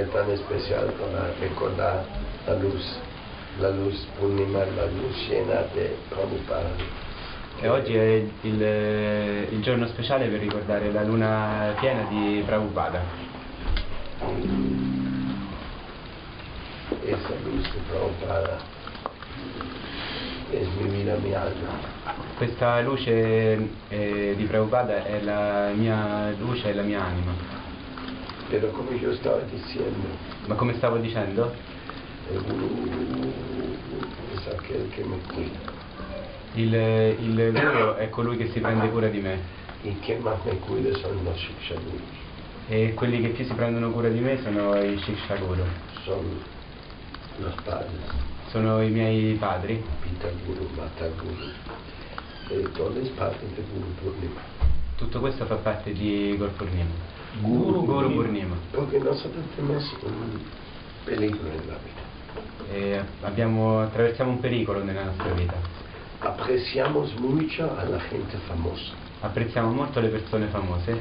día tan especial para recordar la luz, la luz Purnima, la luz llena de Prabhupada. E oggi è il, il giorno speciale per ricordare la luna piena di Prabhupada. Esa luz de Prabhupada es mi vida, mi alma. Questa luce eh, di Prabhupada è la mia luce e la mia anima. Pero como yo estaba diciendo, Ma come stavo dicendo, el gurú es aquel que me cuida. il, il guru è colui che si prende cura di me Y quien más me cuida son los Shikshanus. e quelli che più si prendono cura di me sono i Shiksha Guru, Son los padres, sono i miei padri, Pita Guru, Mata Guru. Eh, todo es parte de Guru Purnima. tutto questo fa parte di Guru Purnima. Guru Guru Purnima. Porque nosotros tenemos un peligro en la vida. E abbiamo- attraversiamo un pericolo nella nostra vita. Apreciamos mucho a la gente famosa, Apprezziamo molto le persone famose,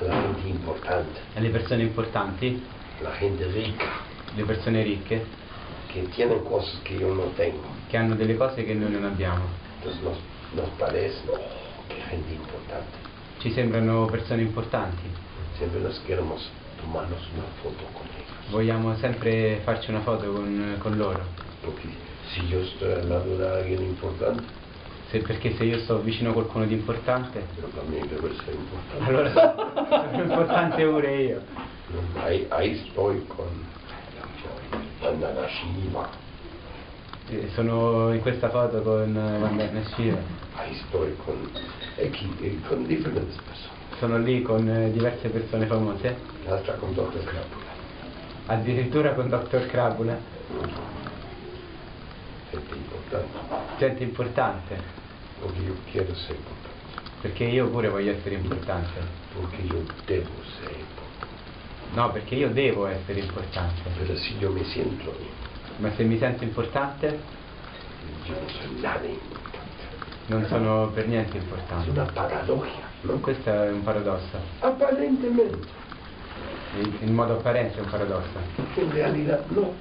a la gente importante, e le persone importanti, la gente rica, le persone ricche, que tienen cosas que yo no tengo. che hanno delle cose che noi non abbiamo. Entonces nos, nos parece, oh, qué gente importante. Ci sembrano persone importanti. Siempre nos queremos tomarnos una foto con ellos. Vogliamo sempre farci una foto con, con loro. Porque si yo estoy al lado de alguien importante, Se- perché se io sto vicino a qualcuno di importante, yo también debo ser importante. allora sono importante pure io. Ahí, ahí estoy con Vandana Shiva, Eh, Sono in questa foto con eh, Vandana Shiva. ahí estoy con, eh, con diferentes personas. Sono lì con eh, diverse persone famose, Hasta con Dr. Krapula. addirittura con Dr. Krabula, Gente importante. gente importante, Porque yo quiero ser importante. perché io pure voglio essere importante. Porque yo debo ser importante. No, perché io devo essere importante. Pero si yo me siento, Ma se mi sento importante, yo no soy nada importante. non sono per niente importante. una paradoja, ¿no? Questo è un paradosso. Aparentemente. In in modo apparente è un paradosso. En realidad no.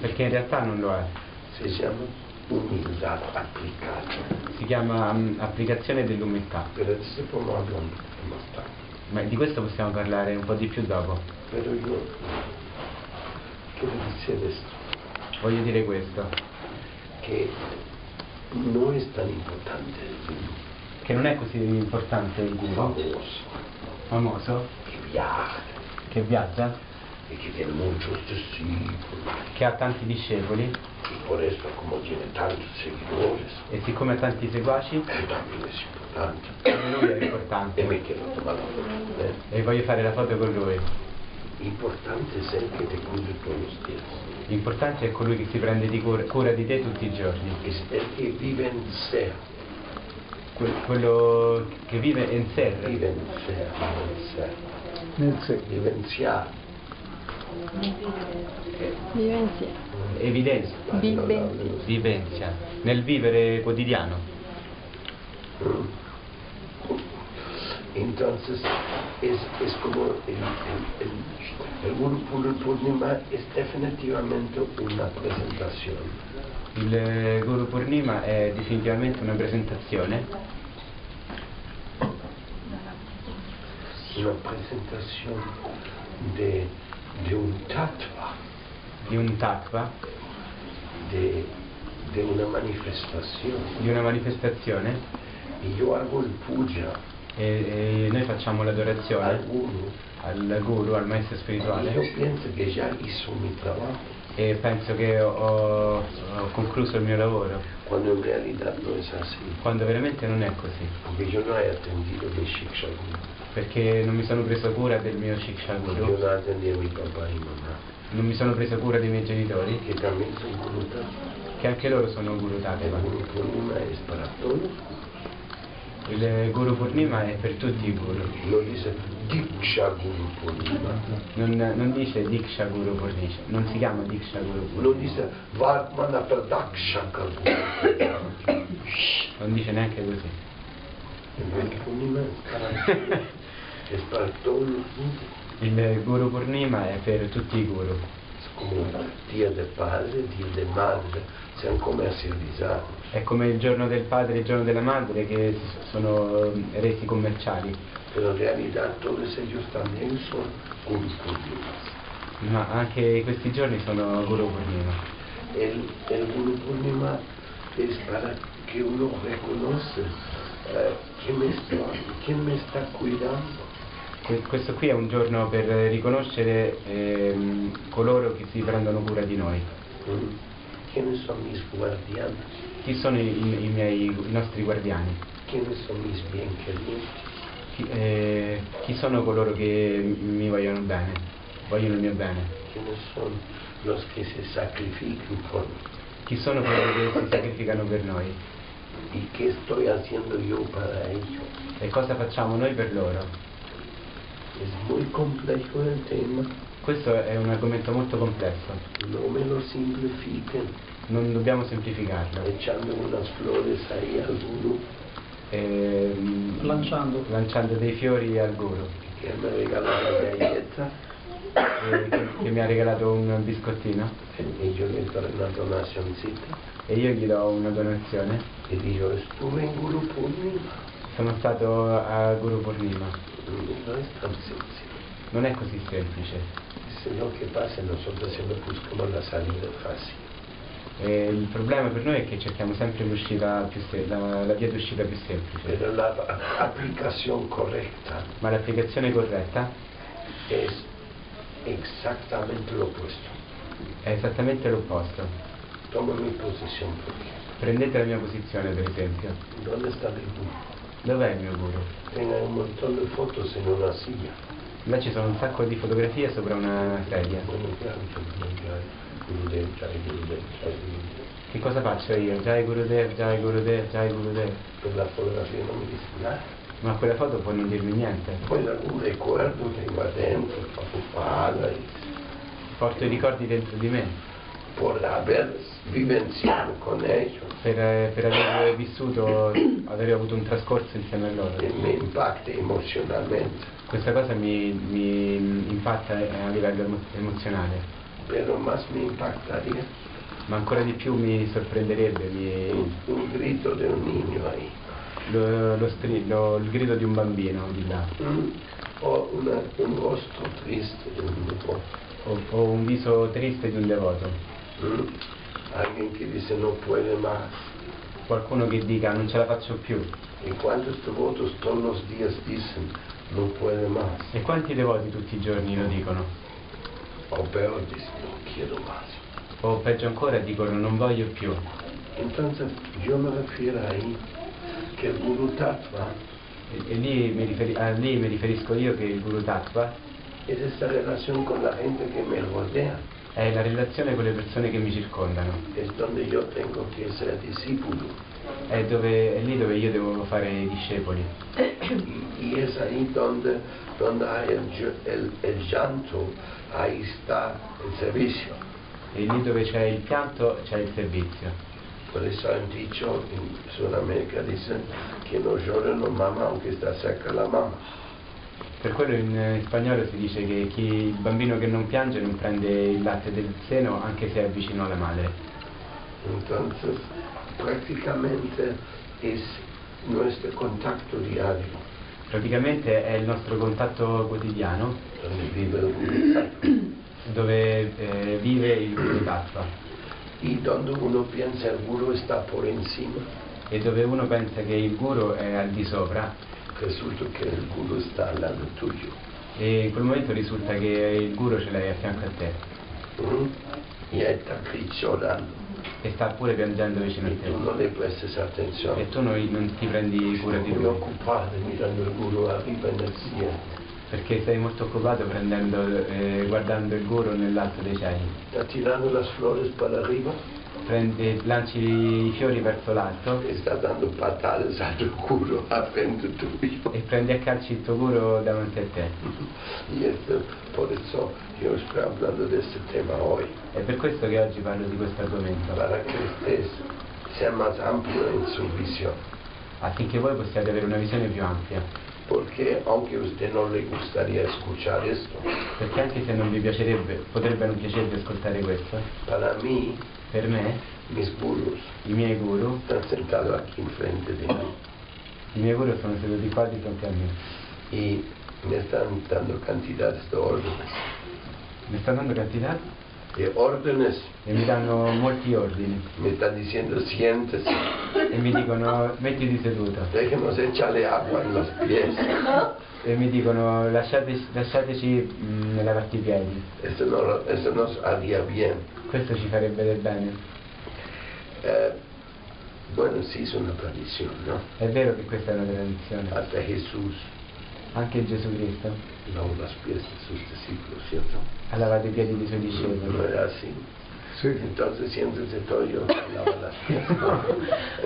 Perché in realtà non lo è. Se llama humildad aplicada. Si chiama mm, applicazione dell'umiltà. Tarde. Ma di questo possiamo parlare un po' di più dopo. Pero yo quiero decir esto, Voglio dire questo, que no es tan importante che non è così importante il guru? Famoso? Famoso que viaja che viaggia, y que tiene discípulos che ha tanti discepoli? Y por eso como tiene tantos seguidores, e siccome ha tanti seguaci, él también es importante. anche lui è importante. Me quiero tomar la foto. e voglio fare la foto con lui. Importante que te cuide todos los días. L'importante è colui che si prende di cura, cura di te tutti i giorni, el que vive en ser, Que- quello che vive in sé, vive en ser, vive en ser. Vivenciar. Vivencia. evidenzia, Vivencia. vivenzia, nel vivere quotidiano. Entonces, es, es como el, el, el, el Purnima es definitivamente una presentación. Il Guru Purnima è definitivamente una presentazione, Una presentación de, de un tattva, di un tattva, de una manifestación. di una manifestazione. Yo hago el puja. E, e noi facciamo al l'adorazione Guru. al Guru, al maestro spirituale. Pienso que ya hizo mi trabajo, e penso che ho, ho concluso il mio lavoro, cuando en realidad no es así. quando veramente non è così, Porque yo no he atendido mi Shiksha perché non mi sono preso cura del mio Shiksha Guru, no atendí a mi papá y mamá, non mi sono preso cura dei miei genitori, que también son Guru che anche loro sono Guru Tattva. Guru Purnima es para todos. Il Guru Purnima è per tutti i Guru, No dice Diksha Guru Purnima. non, non dice Diksha Guru Purnima, non si chiama Diksha Guru Purnima, dice Vartmana Pradakshaka Guru non dice neanche così. Gurus. Il Guru Purnima è per tutti i guru, come Dia del Padre, Dia del Madre, siamo come civilizzati. è come il giorno del padre e il giorno della madre che sono resi commerciali, Pero en realidad todos ellos también son Guru Purnimas. ma anche questi giorni sono Guru Purnima. El, el Guru Purnima es para que uno reconoce eh, quién, me está, quién me está cuidando. Que- Questo qui è un giorno per riconoscere ehm, coloro che si prendono cura di noi. ¿Mm? ¿Quiénes son mis guardianes? Chi sono i, i miei, i nostri guardiani? ¿Quiénes son mis bien queridos? Chi, eh, chi sono coloro che mi vogliono bene, vogliono il mio bene? ¿Quiénes son los que se sacrifican por mí? Chi sono coloro che si sacrificano per noi? ¿Y qué estoy haciendo yo para ellos? E cosa facciamo noi per loro? Es muy complejo el tema, Questo è un argomento molto complesso, no me lo simplifiquen non dobbiamo semplificarlo. echando unas flores ahí al gurú Ehm, Lanciando. lanciando dei fiori al guru que me regaló la galleta eh, che, che mi ha regalato un biscottino y yo le doy una donacioncita e io gli do una donazione. y digo, estuve en Guru Purnima. Sono stato a Guru Purnima. No es tan sencillo. Non è così semplice. Dice, lo que pasa, nosotros siempre buscamos la salida fácil. E il problema per noi è che cerchiamo sempre l'uscita più se- la, la via d'uscita più semplice. Pero la aplicación correcta Ma l'applicazione corretta es exactamente lo opuesto. è esattamente l'opposto. Toma mi posición porque Prendete la mia posizione per esempio. ¿dónde está mi guru? Dov'è il mio guru? Tenga un montón de fotos en una silla. Là ci sono un sacco di fotografie sopra una sedia. Gurudev, Jai Gurudev, Jai Gurudev. Che cosa faccio io? Jai Gurudev, Jai Gurudev, Jai Gurudev. Pero la fotografía no me dice nada. Ma quella foto può non dirmi niente. Poi algún recuerdo tengo adentro, preocupada, y Porto i ricordi dentro di me por haber vivenciado con ellos. per, eh, per aver vissuto, aver avuto un trascorso insieme a loro. que me impacte emocionalmente, Questa cosa mi, mi impatta eh, a livello emo- emozionale, pero más me impactaría ma ancora di più mi sorprenderebbe mi- un, un grito de un niño ahí, lo, lo strillo, il grido di un bambino di là, ¿m? o una- un rostro triste de un devoto, o, o un viso triste di un devoto, ¿m? alguien que dice no puede más. qualcuno che dica non ce la faccio più. ¿Y cuántos devotos todos los días dicen no puede más? E quanti devoti tutti i giorni lo dicono? O peor, dicen no quiero más. O peggio ancora dicono non voglio più. Entonces yo me refiero ahí que el Guru Tattva E, e lì, mi riferi- a lì mi riferisco io che il Guru Tattva es esta relación con la gente que me rodea. È la relazione con le persone che mi circondano, es donde yo tengo que ser discípulo. è, dove- è lì dove io devo fare i discepoli. Y, es ahí donde, donde hay el, ll- el, el llanto, ahí está el servicio. E lì dove c'è il pianto c'è il servizio. Por eso han dicho en Sudamérica, dicen que no llora no mama aunque está cerca la mamá. Per quello in, eh, in spagnolo si dice che chi, il bambino che non piange non prende il latte del seno anche se è vicino alla madre. Entonces, prácticamente es nuestro contacto diario, Praticamente è il nostro contatto quotidiano dove eh, vive il Guru Tattva Y donde uno piensa el Guru está por encima, e dove uno pensa che il Guru è al di sopra resulta que el Guru está al lado tuyo. e in quel momento risulta che il Guru ce l'hai a fianco a te ¿Mm? Está Chris llorando. e sta pure piangendo vicino a Y tú no te le prestes atención. e tu non, non ti prendi cura di lui ocupado mirando el Guru arriba en el cielo. perché sei molto occupato prendendo, eh, guardando il Guru nell'alto dei cieli Está tirando las flores para arriba. Prendi- lanci i fiori verso l'alto Está dando patadas al Guru a frente tuyo. e prendi a calci il tuo Guru davanti a te Y esto, por eso yo estoy hablando de este tema hoy. è per questo che oggi parlo di questo argomento Para que ustedes sean más amplios en su visión. affinché voi possiate avere una visione più ampia porque aunque a usted no le gustaría escuchar esto, Perché anche se non vi piacerebbe, potrebbe non piacervi ascoltare questo, para mí, per me, mis gurus i miei guru, están sentados aquí enfrente de mí i miei guru sono seduti qua di fronte a me. y me están dando cantidades de órdenes. Mi stanno dando cantità De órdenes e mi danno molti ordini me están diciendo siéntese, e mi dicono mettiti seduto déjenos echarle agua en los pies. e mi dicono lasciateci, lasciateci mh, lavarti i piedi. Eso, no, eso nos haría bien. Questo ci farebbe del bene. Eh, bueno, sí es una tradición, ¿no? È vero che questa è una tradizione. Hasta Jesús Anche Gesù Cristo lavó los pies de sus discípulos, ¿cierto? Ha lavato i piedi dei suoi No discepoli. era así. Entonces siéntese todo yo lavo las pies. ¿no?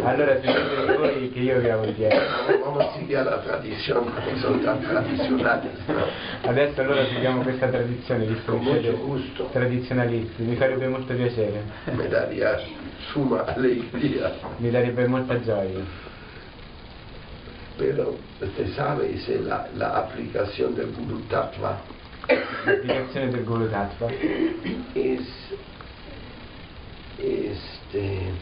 Allora sedetevi voi che io vi lavo i piedi. Vamos, a seguir a la tradición, como son tan tradicionales, ¿no? Adesso allora seguiamo questa tradizione, visto Con che siete mucho gusto. tradizionalisti. Mi farebbe molto piacere, Me daría suma alegría. mi darebbe molta gioia. Pero usted sabe, dice la, la aplicación del Guru Tattva L'applicazione del Guru Tattva este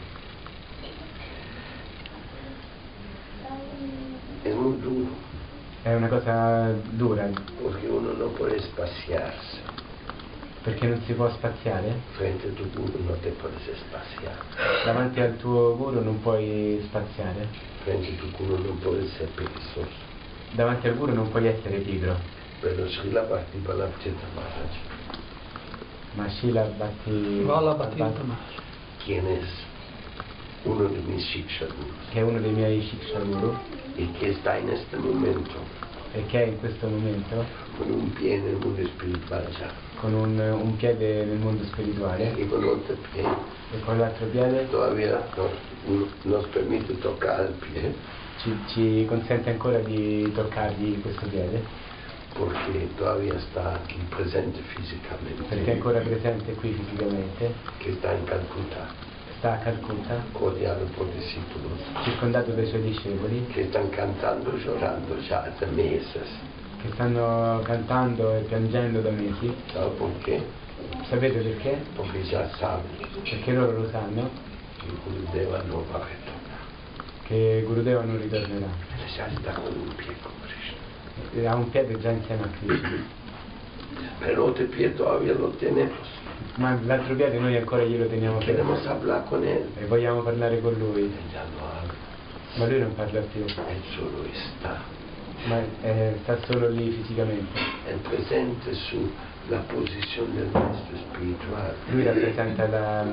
es muy duro è una cosa dura porque uno no puede espaciarse perché non si può spaziare. frente a tu guru no te puedes espaciar Davanti al tuo guru non puoi spaziare. frente a tu guru no puedes ser perezoso Davanti al guru non puoi essere pigro. Pero Srila Bhakti Balabhita Maharaj. Ma Shila Bhakti Bhakti, Maharaj. quien es uno de mis Shiksha Gurus che è uno dei miei Shiksha Guru y que está en este momento. E che è in questo momento? Con un pie en el mundo espiritual ya con un, un piede nel mondo spirituale. Y con otro pie e con l'altro piede? Todavía nos, nos permite tocar el pie ci, ci consente ancora di toccargli questo piede porque todavía está aquí presente perché è físicamente, ancora presente qui fisicamente, que está en Calcuta, sta a Calcutta, rodeado por discípulos circondato dai suoi discepoli que están cantando, llorando ya hace meses. che stanno cantando e piangendo da mesi. ¿Sabe por qué? Sapete perché? Porque ya saben Perché loro lo sanno que Gurudeva no va a retornar. che Gurudeva non ritornerà. Ya está con un pie con Krishna. Ha un piede già insieme a Krishna. Pero el otro pie todavía lo tenemos. Ma l'altro piede noi ancora glielo teniamo Queremos hablar con él. e vogliamo parlare con lui, habla. ma lui non parla più, Él solo está. ma eh, sta solo lì fisicamente. El presente su la posición del maestro espiritual. Lui rappresenta la,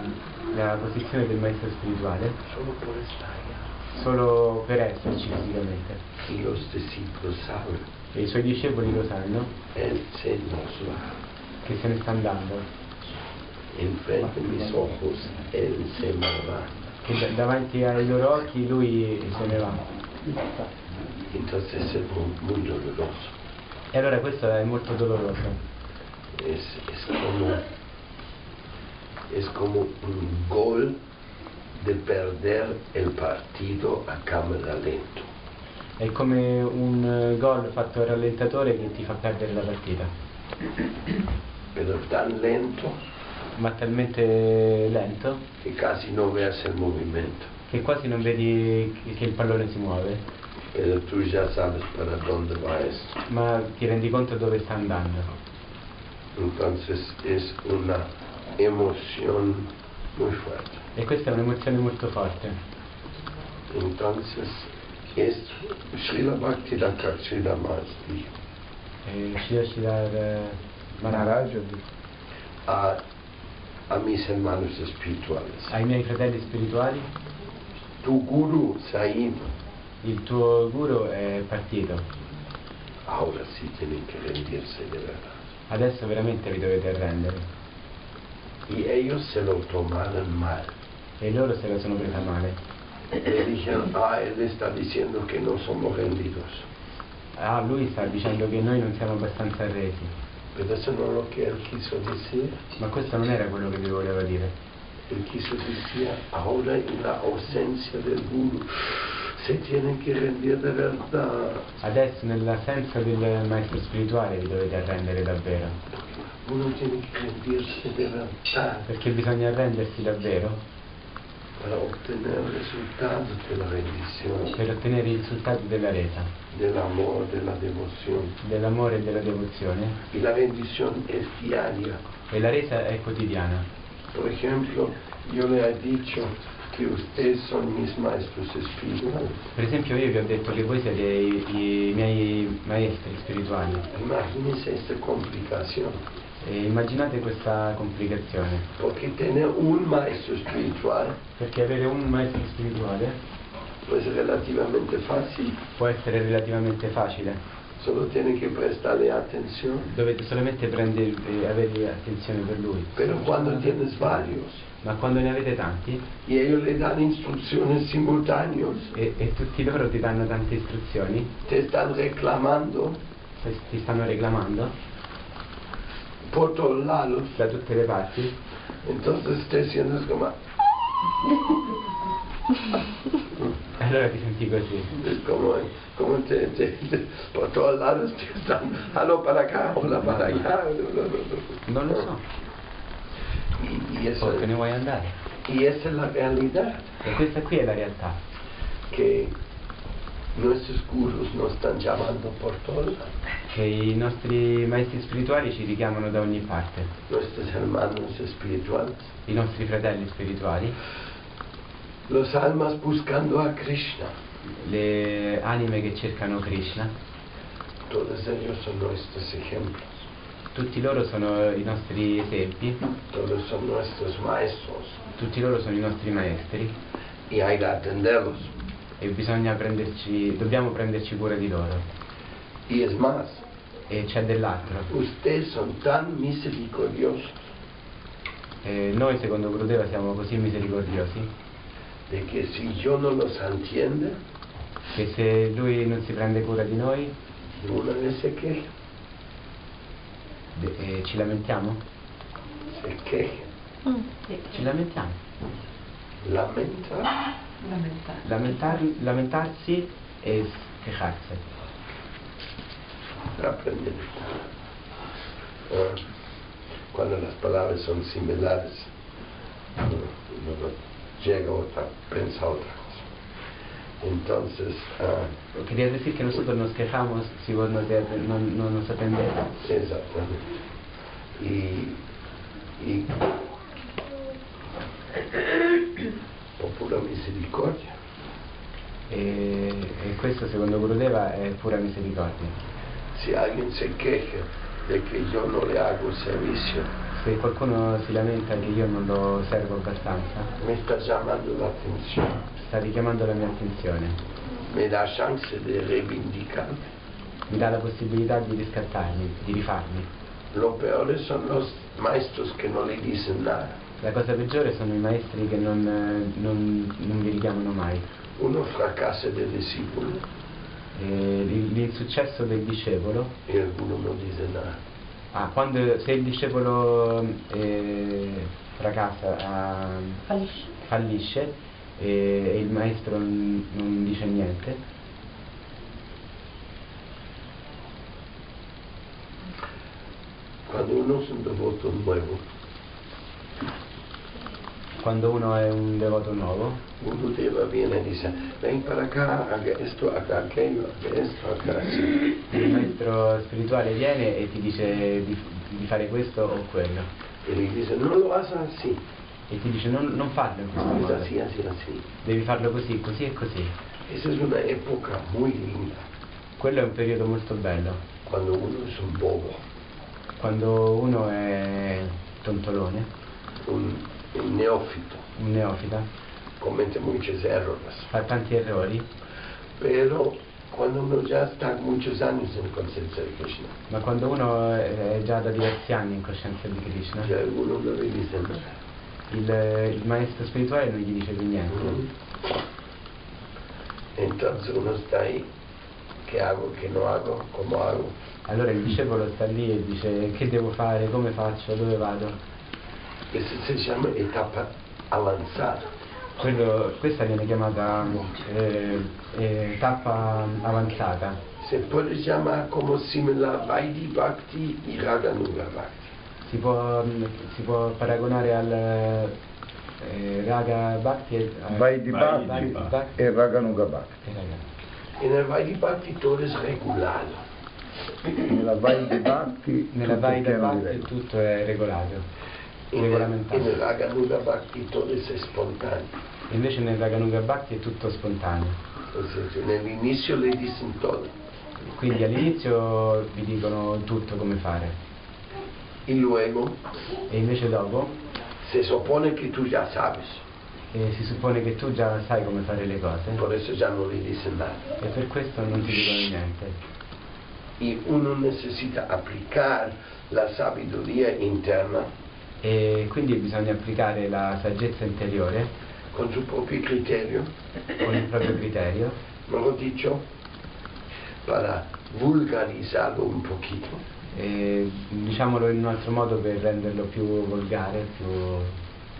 la posizione del maestro spirituale Solo por estar allá. solo per esserci fisicamente. Y los discípulos saben, E i suoi discepoli lo sanno va. che se ne sta andando, che da- davanti ai loro occhi lui se ne va. Entonces es muy, muy doloroso. E allora questo è molto doloroso. Es, es como es como un gol de perder el partido a cámara lento. È come un eh, gol fatto al rallentatore che ti fa perdere la partita, Pero tan lento ma talmente lento que casi no veas el movimiento. che quasi non vedi che- che il pallone si muove, Pero tú ya sabes para dónde va ma ti rendi conto dove sta andando. Entonces es una emoción muy fuerte. E questa è un'emozione molto forte. Entonces es Srila Bhakti Srila E Shira Shridhar eh, detto, a, a mis hermanos espirituales. ai miei fratelli spirituali, Tu guru ido, il tuo guru è partito. ahora sí tienen que rendirse de verdad. Adesso veramente vi dovete arrendere. Y ellos se lo tomaron mal. E loro se la sono presa male. Le dijeron, ah, él está diciendo que no somos rendidos. Ah, lui sta dicendo che noi non siamo abbastanza arresi. Pero eso no es lo que él quiso decir. Ma questo non era quello che vi voleva dire. Él quiso decir, ahora en la ausencia del guru, se tienen que rendir de verdad. Adesso nell'assenza del maestro spirituale vi dovete arrendere davvero, Uno tiene que rendirse de verdad perché bisogna arrendersi davvero para obtener el resultado de la rendición, per ottenere i risultati della resa, del amor, de la devoción. dell'amore e della devozione Y la rendición es diaria. e la resa è quotidiana. Por ejemplo, yo le he dicho que ustedes son mis maestros espirituales. Per esempio io vi ho detto che voi siete i, i miei maestri spirituali Imagínense esta complicación. E immaginate questa complicazione, Porque tener un maestro espiritual perché avere un maestro spirituale pues es relativamente fácil. può essere relativamente facile, Solo tiene que prestarle atención. dovete solamente prendere, eh, avere attenzione per lui, Pero cuando tienes varios ma quando ne avete tanti? Y ellos le dan instrucciones simultáneas, e, e tutti loro ti danno tante istruzioni, te están reclamando? Se ti stanno reclamando por todos lados, da tutte le parti, entonces te sientes como, allora ti senti così. es como, como te, te- te- por todos lados te están, algo para acá, hola para allá. Non lo so, Y, y eso- te ne vuoi andare. y esa es la realidad, E questa qui è la realtà, que nuestros gurus nos están llamando por todos lados, che i nostri maestri spirituali ci richiamano da ogni parte, i nostri fratelli spirituali, los almas buscando a Krishna. le anime che cercano Krishna, Todos ellos son nuestros ejemplos, tutti loro sono i nostri esempi, todos son nuestros maestros. Tutti loro sono i nostri maestri. Y hay que atenderlos. e bisogna prenderci, dobbiamo prenderci cura di loro. Y es más, E c'è dell'altro. ustedes son tan misericordiosos Eh, noi secondo Gurudeva siamo così misericordiosi de que si yo no los entiende, che se lui non si prende cura di noi una vez se queja, de- eh, ci lamentiamo? se queja, Mm. Ci lamentiamo. lamenta, Lamentar- lamentarsi e quejarsi. Aprende. Ah, cuando las palabras son similares, uno llega a otra, piensa otra cosa. Entonces, ah, Quería decir que nosotros nos quejamos si vos no, no- no nos atendés. Exactamente. Y, y por pura misericordia. E, e questo secondo Gurudeva è pura misericordia. Si alguien se queja de que yo no le hago servicio, Se qualcuno si lamenta che io non lo servo abbastanza, me está llamando la atención, sta richiamando la mia attenzione, me da chance de reivindicarme. mi dà la possibilità di riscattarmi, di rifarmi. Lo peor son los maestros que no le dicen nada. La cosa peggiore sono i maestri che non, eh, non- non vi richiamano mai. Uno fracasa de discípulo E il, il successo del discepolo, y alguno no dice nada. ah, quando, se il discepolo eh, fracassa, ah, Fallisce. fallisce e, e il maestro non, non dice niente, Cuando uno es un devoto nuevo, quando uno è un devoto nuovo, Uno Deva viene e dice, ven para acá, haga esto, haga aquello, haga esto, haga así. il maestro spirituale viene e ti dice di, di fare questo o quello? Y le dice, no lo hagas así, e ti dice non, non farlo in questo es modo, así, así, así. devi farlo così, così e così. Es una época muy linda, Quello è un periodo molto bello, cuando uno es un bobo, quando uno è tontolone, un, un neófito, un neofita, comete muchos errores. fa tanti errori, Pero cuando uno ya está muchos años en conciencia de Krishna, ma quando uno è già da diversi anni in coscienza di Krishna, ya uno no le dice nada. il, il maestro spirituale non gli dice più niente. Mm. Entonces uno está ahí, ¿qué hago, qué no hago, cómo hago? Allora il discepolo sta lì e dice che devo fare, come faccio, dove vado. Eso se llama etapa avanzada. Quello- questa viene chiamata eh, eh, tappa avanzata. Se può chiamare come simile Vaidhi Bhakti e Raganuga Bhakti. Si può, si può paragonare al eh, Raga Bhakti e al Vai di Vai Bhakti Bhakti. e Raganuga Bhakti. e. E nel Vaidhi Bhakti tutto è regolato. Nella Vai di Bhakti Nella di Bhakti tutto è regolato, E nel, e regolamentato. nel Raganuga Bhakti tutto è spontaneo. Invece nel Raganuga Bhakti è tutto spontaneo. Nell'inizio le dicono tutto. Quindi all'inizio vi dicono tutto come fare E luego e invece dopo se suppone che tu già sabes. eh, si suppone che tu già sai come fare le cose Por eso già non le nada. e per questo non ti dicono niente. Y uno necesita aplicar la sabiduría interna E quindi bisogna applicare la saggezza interiore. Con su propio criterio, con il proprio criterio, mejor dicho, para vulgarizarlo un poquito. e, diciamolo in un altro modo per renderlo più volgare, più...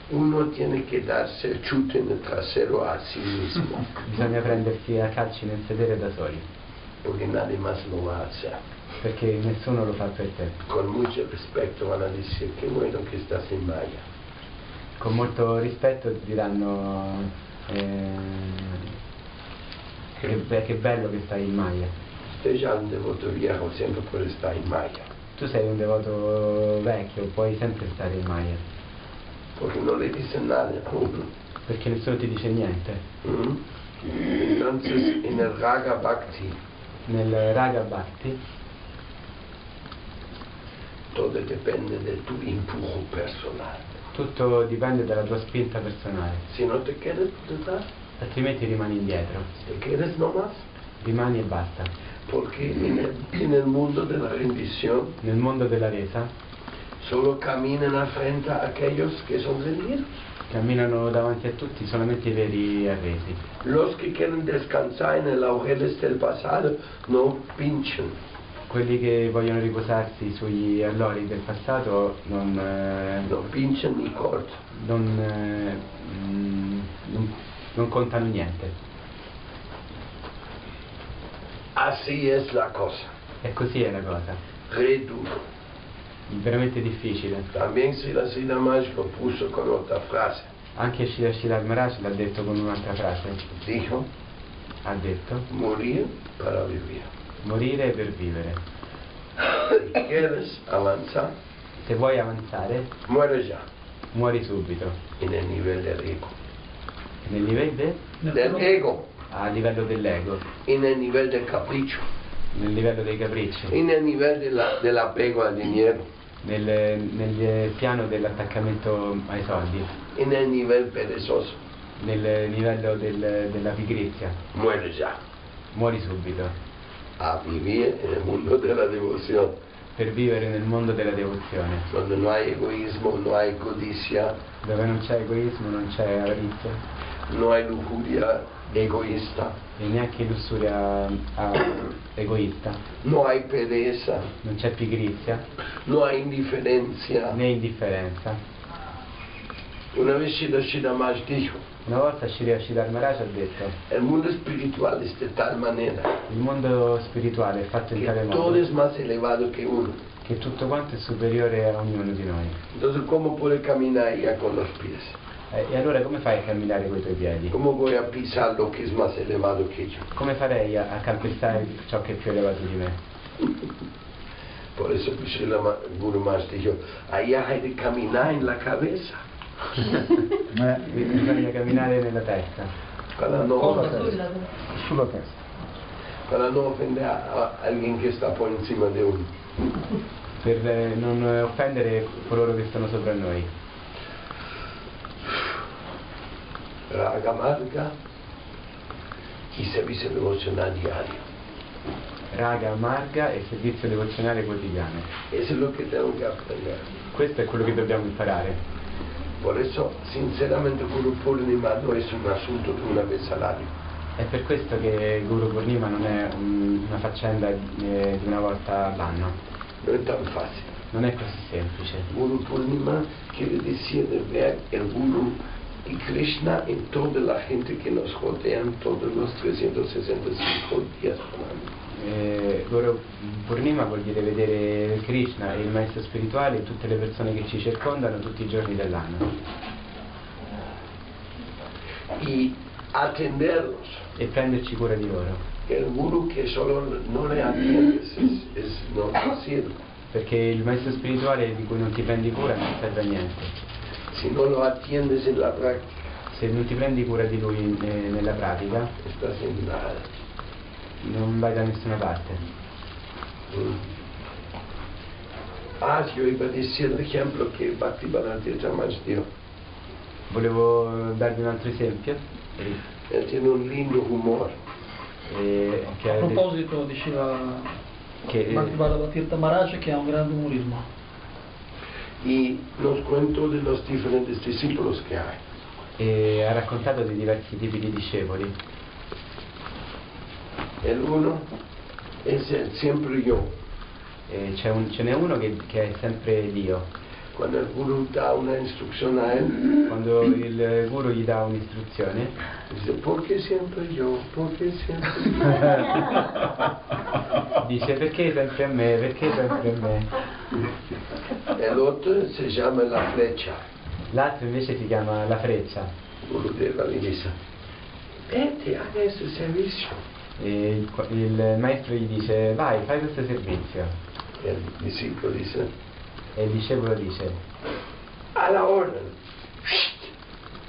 Uno tiene que darse el chute en el trasero a sí mismo, bisogna prendersi a calci nel sedere da soli, porque nadie más lo va a hacer. Perché nessuno lo fa per te. Con mucho respeto van a decir, qué bueno que estás en Maya. Con molto rispetto ti diranno eh, che, che bello che stai in Maya. Usted ya es un devoto viejo, siempre puede estar en Maya, Tu sei un devoto vecchio, puoi sempre stare in Maya, porque no le dicen nada a uno. perché nessuno ti dice niente. ¿Mm? Entonces, en el Raga Bhakti, Nel Raga Bhakti todo depende de tu impulso personal. tutto dipende dalla tua spinta personale, Si no te quieres detrás, altrimenti rimani indietro, te quieres nomás, rimani e basta. porque en el, en el mundo de la rendición Nel mondo della resa solo caminan a frente a aquellos que son rendidos. camminano davanti a tutti solamente i veri arresi. Los que quieren descansar en el laureles del pasado no pinchan. Quelli che vogliono riposarsi sugli allori del passato non, eh, No pinchan ni cortan. non, eh, mm, non- non contano niente. Así es la cosa. E così è la cosa. Re duro. Veramente difficile. También Sila Sila Maj lo puso con otra frase. Anche Shira Shilar Maharaj l'ha detto con un'altra frase. Dijo, Ha detto morir para vivir. Morire per vivere. Si quieres avanzar, Se vuoi avanzare, muere ya muori subito. en el nivel del ego. Nel livello de- Del ego, a livello dell'ego, en el nivel del capricho, nel livello dei capricci, en el nivel de la- del apego al dinero, nel, nel piano dell'attaccamento ai soldi, en el nivel perezoso. nel livello del- della pigrizia. Muere ya. Muori subito. A vivir en el mundo de la devoción, Per vivere nel mondo della devozione, donde no hay egoísmo, no hay codicia, dove non c'è egoismo, non c'è avarizia no hay lujuria egoísta, e neanche lussuria ah, egoista, no hay pereza, non c'è pigrizia. No hay indiferencia. né indifferenza. Una vez Shida Shida dijo, Una volta Shri Shidhar Maharaj ha detto el mundo espiritual es de tal manera il mondo spirituale è fatto in tale todo modo es más elevado que uno. che tutto quanto è superiore a ognuno di noi. Entonces, ¿cómo puede caminar ya con los pies? Eh, e allora come fai a camminare con i tuoi piedi? ¿Cómo voy a pisar lo que es más elevado que yo? Come farei a, a calpestare ciò che è più elevato di me? Por eso Srila Ma- Guru Maharaj dijo, allá hay de caminar en la cabeza Eh, Bisogna camminare nella testa Sulla testa. Sulla testa. para no ofender a, a alguien que está por encima de uno. per eh, non eh, offendere coloro che stanno sopra noi. Raga Marga y servicio devocional diario. Raga amarga e servizio devozionale quotidiano. Questo è quello che dobbiamo imparare. Por eso, sinceramente, Guru Purnima no es un asunto de una vez al año. È per questo che Guru Purnima non è un- una faccenda eh, di una volta all'anno. No es tan fácil. Non è così semplice. Guru Purnima quiere decir de ver el Guru y Krishna en toda la gente que nos rodean todos los 365 días del año. Eh, Guru Purnima vuol dire vedere Krishna e il maestro spirituale e tutte le persone che ci circondano tutti i giorni dell'anno y atenderlos. e prenderci cura di loro. El guru que solo no le atiendes es, es no nacido. Perché il maestro spirituale di cui non ti prendi cura non serve a niente. Si no lo atiendes en la práctica, Se non ti prendi cura di lui eh, nella pratica, estás en nada. Non vai da nessuna parte. Mm. Ah, yo iba a decir el ejemplo que Bhakti Bharantirthamas dio. Volevo darvi un altro esempio. Él tiene un lindo humor. eh, che A proposito, diceva che, Bhaktivedanta Tirtha Maharaj che ha un grande umorismo Y nos cuento de los diferentes discípulos que hay. e ha raccontato di diversi tipi di discepoli. El uno es el siempre yo. E c'è un- ce n'è uno che, che è sempre Dio. Cuando el guru da una a él, Quando il guru gli dà un'istruzione, dice, ¿por qué siempre yo? ¿Por qué siempre yo? dice perché sempre a me, perché sempre a me. El otro se llama la flecha. L'altro invece si chiama la freccia. Gurudeva le dice, vete, haga ese servicio. E il, il maestro gli dice vai, fai questo servizio. El discípulo dice, E il discepolo dice a la orden,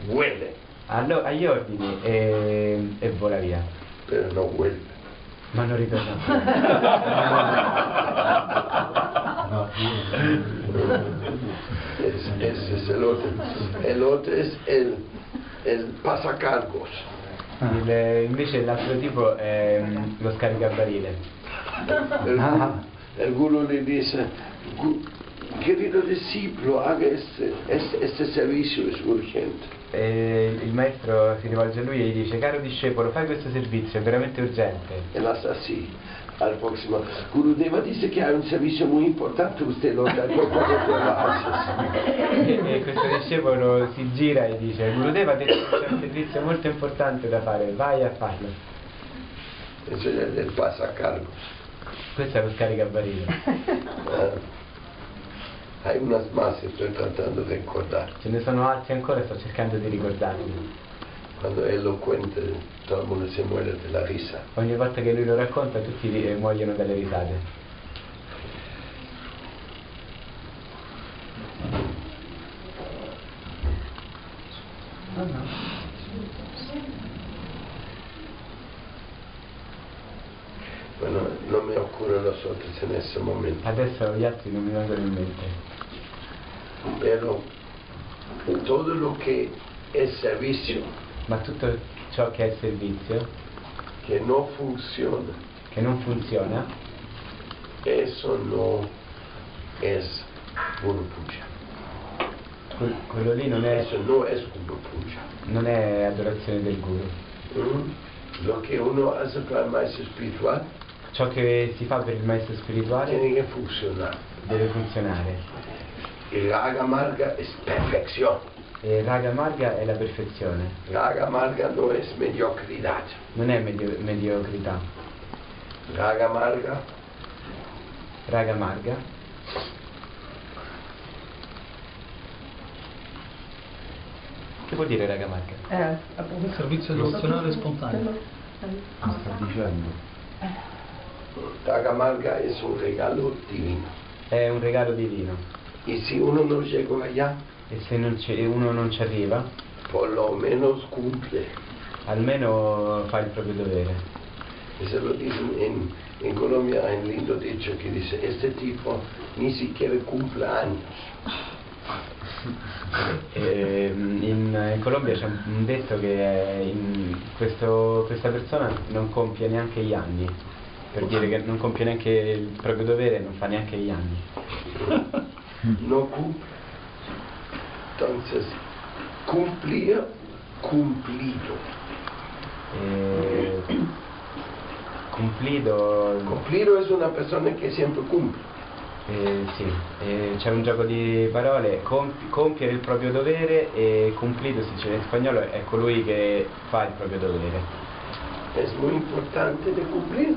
huele, allo- agli ordini e, e vola via. pero no vuelve. Ma non ritorna Es- Ese es el otro. El otro es el, el pasacargos. Più. Il- invece l'altro tipo è mm, lo scaricabarile. El guru le dice, "Gu- querido discípulo, haga este, este, este servicio, es urgente. E il maestro si rivolge a lui e gli dice caro discepolo fai questo servizio, è veramente urgente. Hace así. Al próximo, Gurudeva dice que hay un servicio muy importante, usted lo da. E, e questo discepolo si gira e dice Gurudeva ha detto che c'è un servizio molto importante da fare, vai a farlo. Eso es el pasacargos. Questo è lo scaricabarile. Ah. Hay unas más, estoy tratando de recordar. Ce ne sono altri ancora, sto cercando di ricordarli. Cuando él lo cuenta, todo el mundo se muere de la risa. Ogni volta che lui lo racconta tutti muoiono dalle risate. Bueno, no me ocurren los otros en este momento. Adesso gli altri non mi vengono in mente. Pero todo lo que es servicio Ma tutto ciò che è servizio, que no funciona, che non funziona, eso no es Guru Puja. que- quello lì non è, Eso no es Guru Puja. non è adorazione del guru. ¿Mm? Lo que uno hace para el maestro espiritual Ciò che si fa per il maestro spirituale deve funzionare. Y Raga Marga es perfección. E raga marga è la perfezione, Raga Marga no es mediocridad. non è medio- mediocrità. Raga Marga Raga marga Che vuol dire raga marga? Eh, appunto. servizio devozionale spontaneo sta dicendo? Raga Marga es un regalo divino. È un regalo divino Y si uno no llegó allá, e se non uno non ci arriva, por lo menos cumple. almeno fa il proprio dovere. Eso lo dicen en, en Colombia, un lindo dicho que dice, este tipo ni siquiera cumple años. E, mm, in, in Colombia c'è un, detto che in- questo- questa persona non compie neanche gli anni, per dire che non compie neanche il proprio dovere, non fa neanche gli anni. No cumple. Entonces, cumplir, cumplido. E, cumplido, Cumplido es una persona que siempre cumple. Eh, sì, eh, c'è un gioco di parole, compi- compiere il proprio dovere e cumplido si dice in spagnolo è colui che fa il proprio dovere. Es muy importante de cumplir.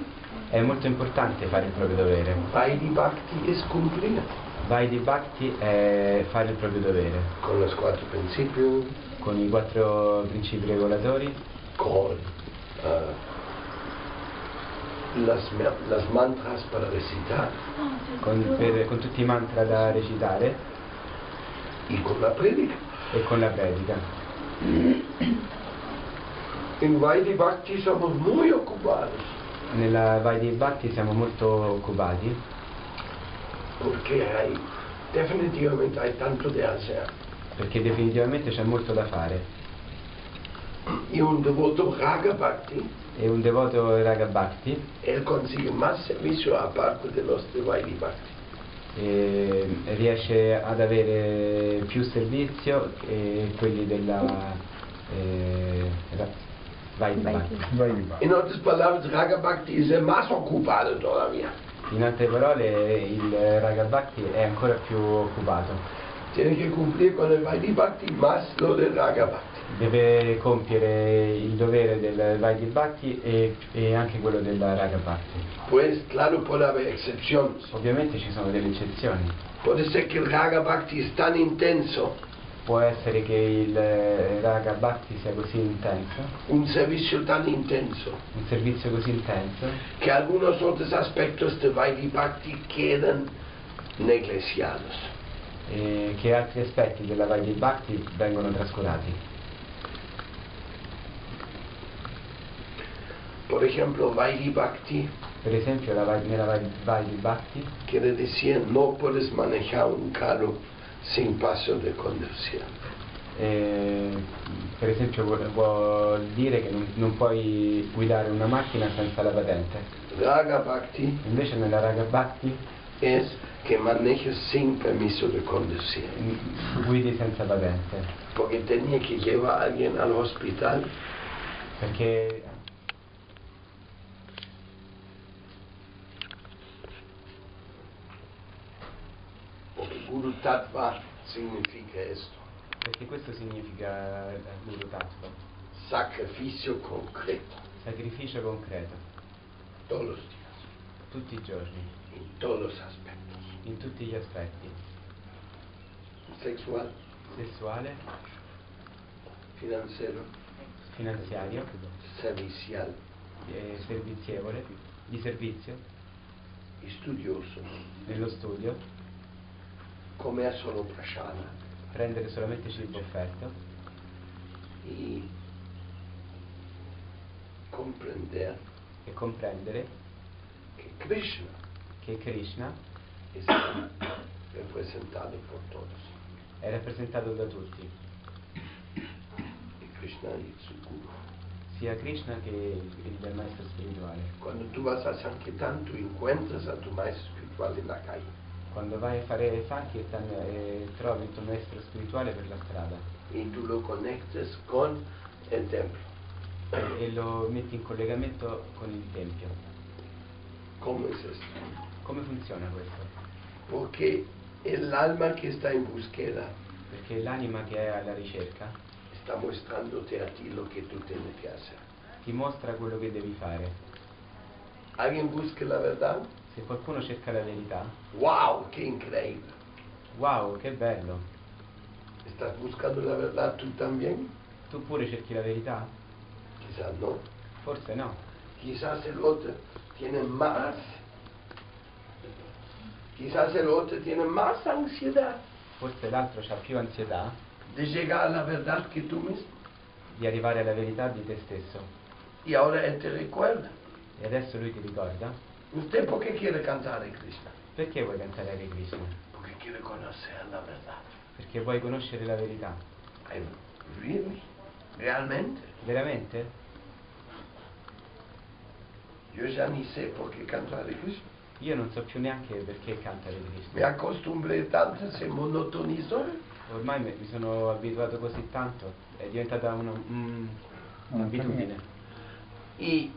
È molto importante fare il proprio dovere. Bhakti es cumplir. Vai di Bhakti è fare il proprio dovere, Con los cuatro principios, con i quattro principi regolatori, con eh, las, las mantras para recitar. Con, per- con tutti i mantra da recitare? Y con la predica. e con la predica. En Vaidhi Bhakti somos muy ocupados Nella Vai di Bhakti siamo molto occupati porque hay, definitivamente hay tanto de hacer. perché definitivamente c'è molto da fare Y un devoto Raga Bhakti, e un devoto Raga Bhakti él consigue más servicio aparte de los de Vaidhi Bhakti. eh, riesce ad avere più servizio che quelli della eh, ra- Vai di Bhakti. En otras palabras, Raga Bhakti es el más ocupado todavía. In altre parole il Raga Bhakti è ancora più occupato, Tiene que cumplir con el Vaidhi Bhakti más lo del Raga Bhakti. deve compiere il dovere del Vai di Bhakti e, e anche quello della Raga Bhakti. Pues claro, puede haber excepciones. Ovviamente ci sono delle eccezioni. Puede ser que el Raga Bhakti es tan intenso, Può essere che il eh, Raga Bhakti sia così intenso, un servicio tan intenso, un servizio così intenso, que algunos otros aspectos de Vaidhi Bhakti quedan negligiados. e che altri aspetti della Vai di Bhakti vengono trascurati. Por ejemplo, Vaidhi Bhakti Per esempio la nella Vai, Vai di Bhakti quiere decir no puedes manejar un carro sin paso de conducción. eh, per esempio vuol, dire che non, non puoi guidare una macchina senza la patente. Raga Bhakti Invece nella Raga Bhakti es que manejes sin permiso de conducir. mm, guidi senza patente. Porque tenía que llevar a alguien al hospital Perché porque Guru Tattva significa esto, Perché questo significa eh, Guru Tattva, sacrificio concreto, sacrificio concreto, todos tutti i giorni, en todos los aspectos, in tutti gli aspetti, sexual, sessuale, financiero, finanziario, servicial, eh, servizievole, di servizio, estudioso, nello studio, comer solo prashana prendere solamente cibo offerto y comprender e comprendere que Krishna che Krishna es representado por todos. è rappresentato da tutti, Y Krishna es su Guru. sia Krishna che il, il maestro spirituale. Cuando tú vas a Sankirtan, tú encuentras a tu maestro espiritual en la calle Quando vai a fare Sankirtan eh, trovi il tuo maestro spirituale per la strada y tú lo conectas con el templo. e, e lo metti in collegamento con il Tempio. ¿Cómo es esto? Come funziona questo? Porque el alma que está en búsqueda Perché l'anima che è alla ricerca está mostrándote a ti lo tú tienes que hacer. ti mostra quello che devi fare. ¿Alguien busca la verdad? Se qualcuno cerca la verità, ¡Wow! ¡Qué increíble! wow, che bello! ¿Estás buscando la verdad tú también? Tu pure cerchi la verità? Quizás no. Forse no. Quizás el otro tiene más. Quizás el otro tiene más ansiedad Forse l'altro ha più ansietà de llegar a la verdad que tú mismo. di arrivare alla verità di te stesso. Ahora él te recuerda. E adesso lui ti ricorda. ¿Usted por qué quiere cantar a Krishna? Perché vuoi cantare Hare Krishna? Porque quiere conocer la verdad. Perché vuoi conoscere la verità. Ay, really? ¿Realmente? Veramente? Ni sé por qué canto Hare Krishna. Io non so più neanche perché canta Hare Krishna. acostumbré tanto, se monotonizó. Ormai mi mi sono abituato così tanto, è diventata una- un- un'abitudine. Y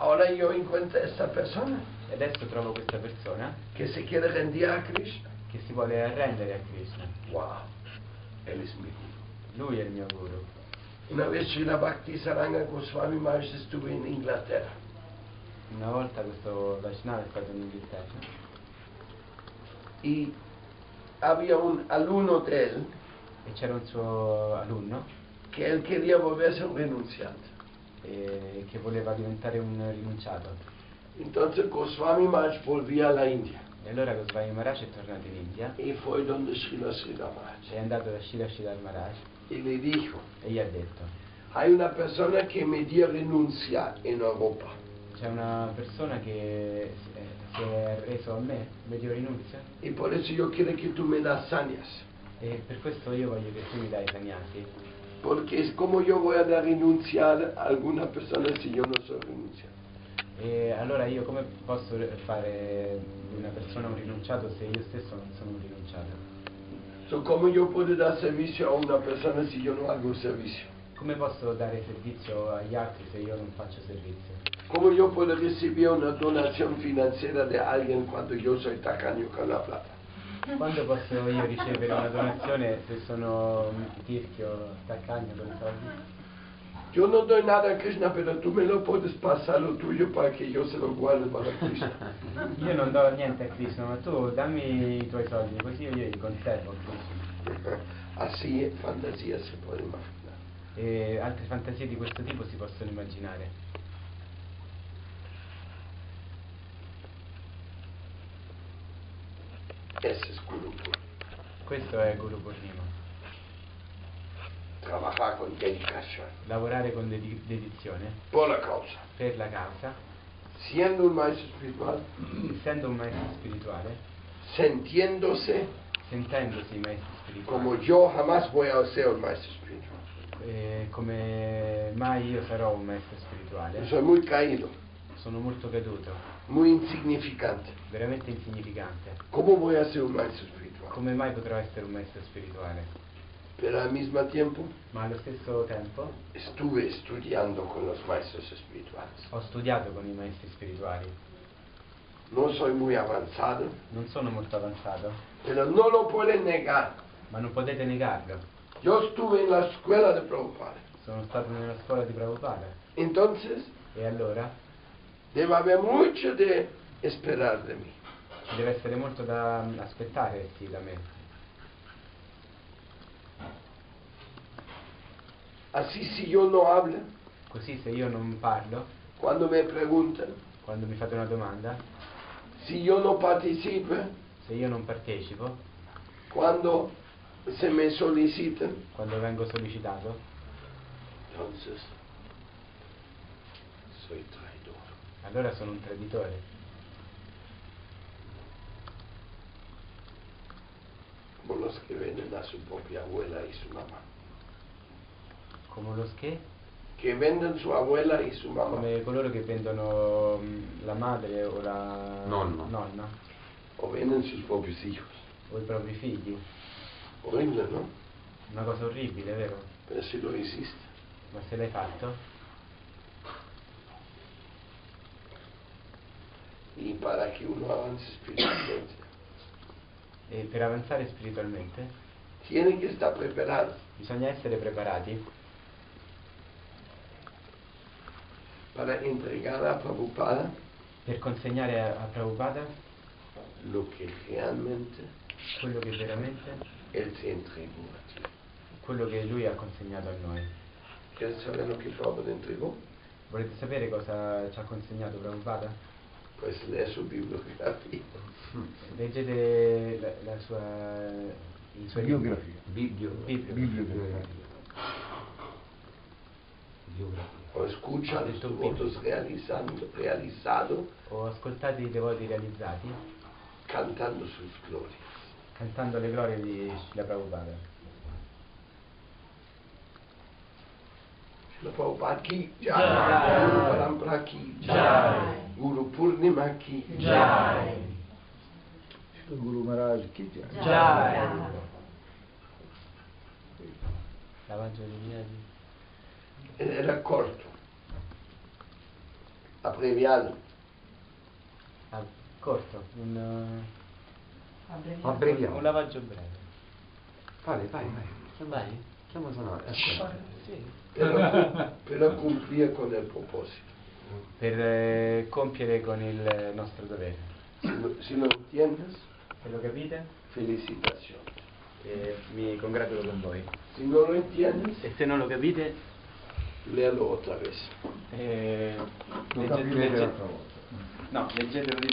ahora yo encuentro a esta persona. E adesso trovo questa persona que se quiere rendir a Krishna. che si vuole arrendere a Krishna. Wow, él es mi guru. Lui è il mio guru. Una vez Srila Bhakti Saranga Goswami Maharaj estuve in Inghilterra Una volta questo Vaishnava è stato in Inghilterra y había un alumno de él e c'era un suo alunno que él quería volverse un renunciante. Eh, che voleva diventare un rinunciato. Entonces Goswami Maharaj volvía a la India E allora Goswami Maharaj è tornato in India y fue donde Srila Srila Maharaj è andato da Shira Shridhar Maharaj y le dijo, e gli ha detto hay una persona que me dio renuncia en Europa. c'è una persona che si è- si è reso a me, mi dio rinunzia Y por eso yo quiero que tú me das sanias. e per questo io voglio che tu mi dai sannyasi Porque es como yo voy a dar renunciar a alguna persona si yo no soy renunciante. e allora io come posso fare di una persona un rinunciato se io stesso non sono un rinunciato? So, ¿Cómo yo puedo dar servicio a una persona si yo no hago servicio? Come posso dare servizio agli altri se io non faccio servizio? ¿Cómo yo puedo recibir una donación financiera de alguien cuando yo soy tacaño con la plata? Quando posso io ricevere una donazione se sono un tirchio, taccagno con i soldi? Yo no doy nada a Krishna, pero tú me lo puedes pasar lo tuyo para que yo se lo guarde para Krishna. Io non do niente a Krishna, ma tu dammi i tuoi soldi, così io li conservo. Así fantasía se puede imaginar. E altre fantasie di questo tipo si possono immaginare. Ese es Guru Purna. Questo è Guru Purnima. Trabajar con dedicación. Lavorare con dedi- dedizione Por la causa. per la causa, Siendo un maestro espiritual, essendo un maestro spirituale, sintiéndose sentendosi maestro spirituale. como yo jamás voy a ser un maestro espiritual. Eh, come mai io sarò un maestro spirituale? Soy muy caído, Sono molto caduto, muy insignificante. veramente insignificante. ¿Cómo voy a ser un maestro espiritual? Come mai potrò essere un maestro spirituale? Pero al mismo tiempo Ma allo stesso tempo estuve estudiando con los maestros espirituales. ho studiato con i maestri spirituali. No soy muy avanzado, Non sono molto avanzato, pero no lo pueden negar. ma non potete negarlo. Yo estuve en la escuela de Prabhupada. Sono stato nella scuola di Prabhupada. Entonces, E allora debe haber mucho de esperar de mí. ci deve essere molto da aspettare sì, da me. Así si yo no hablo, Così se io non parlo, cuando me preguntan, quando mi fate una domanda, si yo no participo, se io non partecipo, cuando se me solicitan, quando vengo sollecitato, entonces soy traidor. Allora sono un traditore. Como los que venden a su propia abuela y su mamá. Come lo che? Que venden su abuela y su mamá. Come coloro che vendono la madre o la Nonno. nonna O venden sus propios hijos. o i propri figli. Horrible, ¿no? Una cosa orribile, vero? Pero si lo hiciste. Ma se l'hai fatto, Y para que uno avance espiritualmente, e per avanzare spiritualmente? Tiene que estar preparado bisogna essere preparati? Para entregar a Prabhupada. Per consegnare a, a Prabhupada? Lo que realmente quello che veramente, entregó a ti. quello che lui ha consegnato a noi. Volete sapere cosa ci ha consegnato Prabhupada? Pues lee su bibliografía. Leggete la, la sua, i suoi Biografia. Biblio. Biblio. Bibliografia. Biografia. O escucha los devotos realizando, realizado, Ho ascoltato i devoti realizzati cantando sus glorias. cantando le glorie di Srila Prabhupada. Srila Prabhupada ki Jai. Jai. Guru Parampara ki Jai. Guru Purnima ki Shri Guru Maharaj ki jai. Jai. Lavaggio di piedi. Era corto, abreviado. Ab- Corto, un, Abbreviamo. un lavaggio breve. Vale, vai, vai. Vai. Chiama sonore. Aspetta. Sì. Per, per cumplir con il proposito. Per eh, compiere con il nostro dovere. Si lo, si lo entiendes, Se lo capite, felicitazioni. eh, mi congratulo con voi. Si non lo entiendes, E se non lo capite, léalo otra vez. eh, Lo legge- capirete legge- l'altra volta. no, leggetelo di